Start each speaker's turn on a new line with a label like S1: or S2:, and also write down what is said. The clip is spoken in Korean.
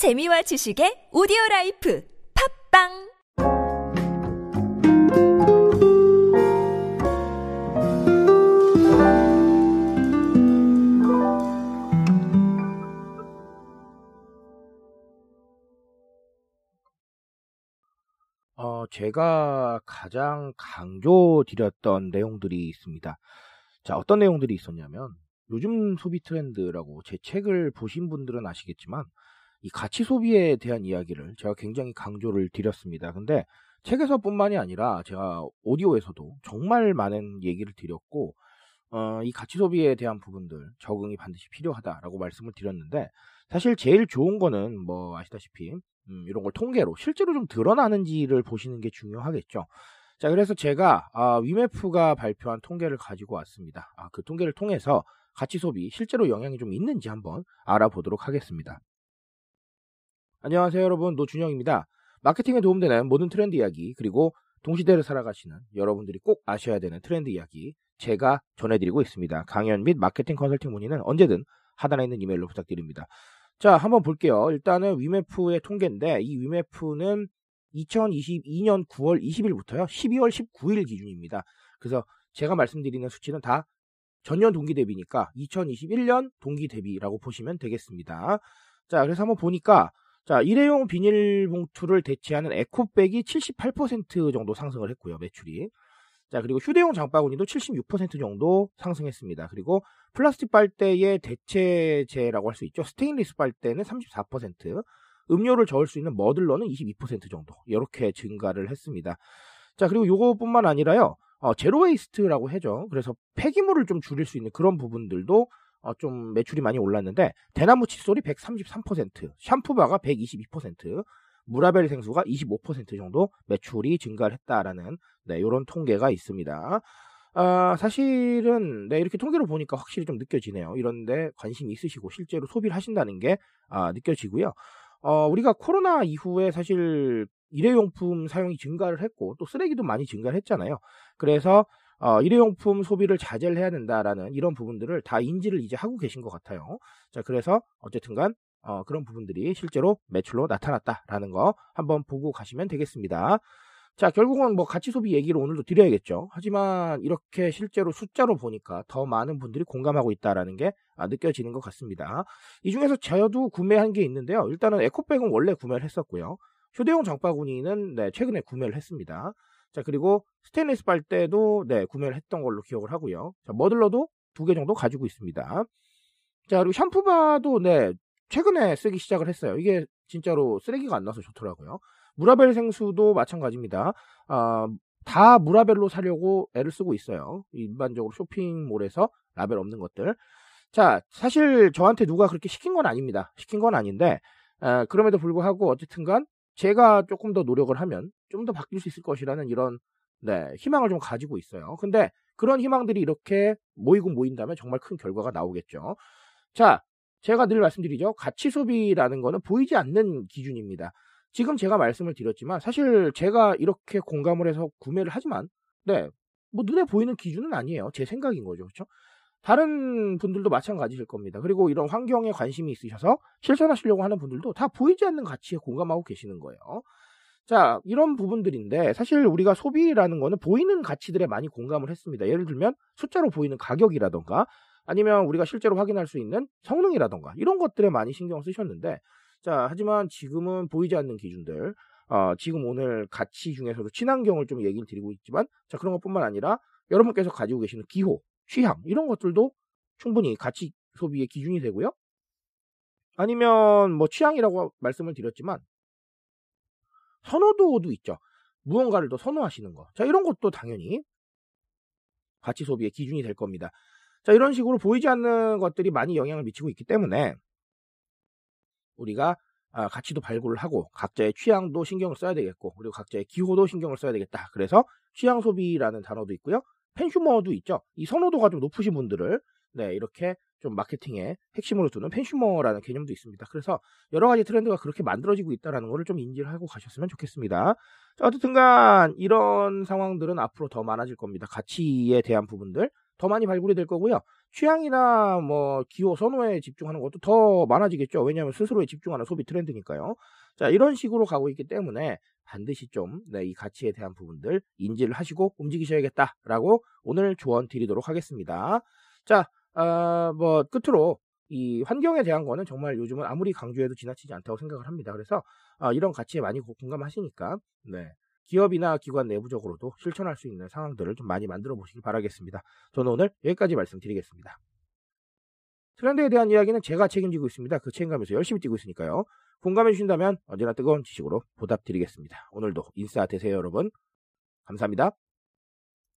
S1: 재미와 지식의 오디오 라이프 팝빵
S2: 어, 제가 가장 강조드렸던 내용들이 있습니다. 자, 어떤 내용들이 있었냐면, 요즘 소비 트렌드라고 제 책을 보신 분들은 아시겠지만, 이 가치 소비에 대한 이야기를 제가 굉장히 강조를 드렸습니다. 근데 책에서뿐만이 아니라 제가 오디오에서도 정말 많은 얘기를 드렸고, 어, 이 가치 소비에 대한 부분들 적응이 반드시 필요하다라고 말씀을 드렸는데, 사실 제일 좋은 거는 뭐 아시다시피 음, 이런 걸 통계로 실제로 좀 드러나는지를 보시는 게 중요하겠죠. 자, 그래서 제가 아, 위메프가 발표한 통계를 가지고 왔습니다. 아, 그 통계를 통해서 가치 소비 실제로 영향이 좀 있는지 한번 알아보도록 하겠습니다. 안녕하세요, 여러분. 노준영입니다. 마케팅에 도움되는 모든 트렌드 이야기 그리고 동시대를 살아가시는 여러분들이 꼭 아셔야 되는 트렌드 이야기 제가 전해드리고 있습니다. 강연 및 마케팅 컨설팅 문의는 언제든 하단에 있는 이메일로 부탁드립니다. 자, 한번 볼게요. 일단은 위메프의 통계인데 이 위메프는 2022년 9월 20일부터요. 12월 19일 기준입니다. 그래서 제가 말씀드리는 수치는 다 전년 동기 대비니까 2021년 동기 대비라고 보시면 되겠습니다. 자, 그래서 한번 보니까 자, 일회용 비닐봉투를 대체하는 에코백이 78% 정도 상승을 했고요. 매출이. 자, 그리고 휴대용 장바구니도 76% 정도 상승했습니다. 그리고 플라스틱 빨대의 대체제라고 할 수 있죠. 스테인리스 빨대는 34%, 음료를 저을 수 있는 muddler는 22% 정도 이렇게 증가를 했습니다. 자, 그리고 요거뿐만 아니라요. 어, zero waste라고 하죠. 그래서 폐기물을 좀 줄일 수 있는 그런 부분들도 어, 좀 매출이 많이 올랐는데 대나무 칫솔이 133%, 샴푸바가 122%, 무라벨 생수가 25% 정도 매출이 증가를 했다라는 네, 이런 통계가 있습니다. 아, 사실은 네, 이렇게 통계를 보니까 확실히 좀 느껴지네요. 이런데 관심이 있으시고 실제로 소비를 하신다는 게 아, 느껴지고요. 어, 우리가 코로나 이후에 사실 일회용품 사용이 증가를 했고 또 쓰레기도 많이 증가를 했잖아요. 그래서 어, 일회용품 소비를 자제를 해야 된다라는 이런 부분들을 다 인지를 이제 하고 계신 것 같아요. 자, 그래서 어쨌든간 어, 그런 부분들이 실제로 매출로 나타났다라는 거 한번 보고 가시면 되겠습니다. 자, 결국은 뭐 가치 소비 얘기를 오늘도 드려야겠죠. 하지만 이렇게 실제로 숫자로 보니까 더 많은 분들이 공감하고 있다라는 게 아, 느껴지는 것 같습니다. 이 중에서 저도 구매한 게 있는데요. 일단은 에코백은 원래 구매를 했었고요. 휴대용 장바구니는 네, 최근에 구매를 했습니다. 자, 그리고 스테인리스 빨대도 네, 구매를 했던 걸로 기억을 하고요. 자, 머들러도 두 개 정도 가지고 있습니다. 자, 그리고 샴푸바도 네, 최근에 쓰기 시작을 했어요. 이게 진짜로 쓰레기가 안 나서 좋더라고요. 무라벨 생수도 마찬가지입니다. 아, 다 무라벨로 사려고 애를 쓰고 있어요. 일반적으로 쇼핑몰에서 라벨 없는 것들. 자, 사실 저한테 누가 그렇게 시킨 건 아닙니다. 시킨 건 아닌데, 아, 그럼에도 불구하고 어쨌든간 제가 조금 더 노력을 하면 좀 더 바뀔 수 있을 것이라는 이런 네, 희망을 좀 가지고 있어요. 근데 그런 희망들이 이렇게 모이고 모인다면 정말 큰 결과가 나오겠죠. 자, 제가 늘 말씀드리죠. 가치 소비라는 거는 보이지 않는 기준입니다. 지금 제가 말씀을 드렸지만 사실 제가 이렇게 공감을 해서 구매를 하지만 네, 뭐 눈에 보이는 기준은 아니에요. 제 생각인 거죠. 그렇죠? 다른 분들도 마찬가지일 겁니다. 그리고 이런 환경에 관심이 있으셔서 실천하시려고 하는 분들도 다 보이지 않는 가치에 공감하고 계시는 거예요. 자, 이런 부분들인데 사실 우리가 소비라는 거는 보이는 가치들에 많이 공감을 했습니다. 예를 들면 숫자로 보이는 가격이라던가 아니면 우리가 실제로 확인할 수 있는 성능이라던가 이런 것들에 많이 신경 쓰셨는데 자, 하지만 지금은 보이지 않는 기준들 어, 지금 오늘 가치 중에서도 친환경을 좀 얘기를 드리고 있지만 자, 그런 것뿐만 아니라 여러분께서 가지고 계시는 기호, 취향 이런 것들도 충분히 가치 소비의 기준이 되고요. 아니면 뭐 취향이라고 말씀을 드렸지만 선호도도 있죠. 무언가를 더 선호하시는 거. 자, 이런 것도 당연히 가치 소비의 기준이 될 겁니다. 자, 이런 식으로 보이지 않는 것들이 많이 영향을 미치고 있기 때문에 우리가 아, 가치도 발굴을 하고 각자의 취향도 신경을 써야 되겠고 그리고 각자의 기호도 신경을 써야 되겠다. 그래서 취향 소비라는 단어도 있고요. 펜슈머도 있죠. 이 선호도가 좀 높으신 분들을 네, 이렇게 좀 마케팅의 핵심으로 두는 펜슈머라는 개념도 있습니다. 그래서 여러 가지 트렌드가 그렇게 만들어지고 있다는 것을 좀 인지를 하고 가셨으면 좋겠습니다. 자, 어쨌든간 이런 상황들은 앞으로 더 많아질 겁니다. 가치에 대한 부분들 더 많이 발굴이 될 거고요. 취향이나 뭐 기호 선호에 집중하는 것도 더 많아지겠죠. 왜냐하면 스스로에 집중하는 소비 트렌드니까요. 자, 이런 식으로 가고 있기 때문에 반드시 좀, 네, 이 가치에 대한 부분들 인지를 하시고 움직이셔야겠다라고 오늘 조언 드리도록 하겠습니다. 자, 어, 뭐, 끝으로 이 환경에 대한 거는 정말 요즘은 아무리 강조해도 지나치지 않다고 생각을 합니다. 그래서 어, 이런 가치에 많이 공감하시니까, 네. 기업이나 기관 내부적으로도 실천할 수 있는 상황들을 좀 많이 만들어 보시길 바라겠습니다. 저는 오늘 여기까지 말씀드리겠습니다. 트렌드에 대한 이야기는 제가 책임지고 있습니다. 그 책임감에서 열심히 뛰고 있으니까요. 공감해 주신다면 언제나 뜨거운 지식으로 보답드리겠습니다. 오늘도 인싸 되세요, 여러분. 감사합니다.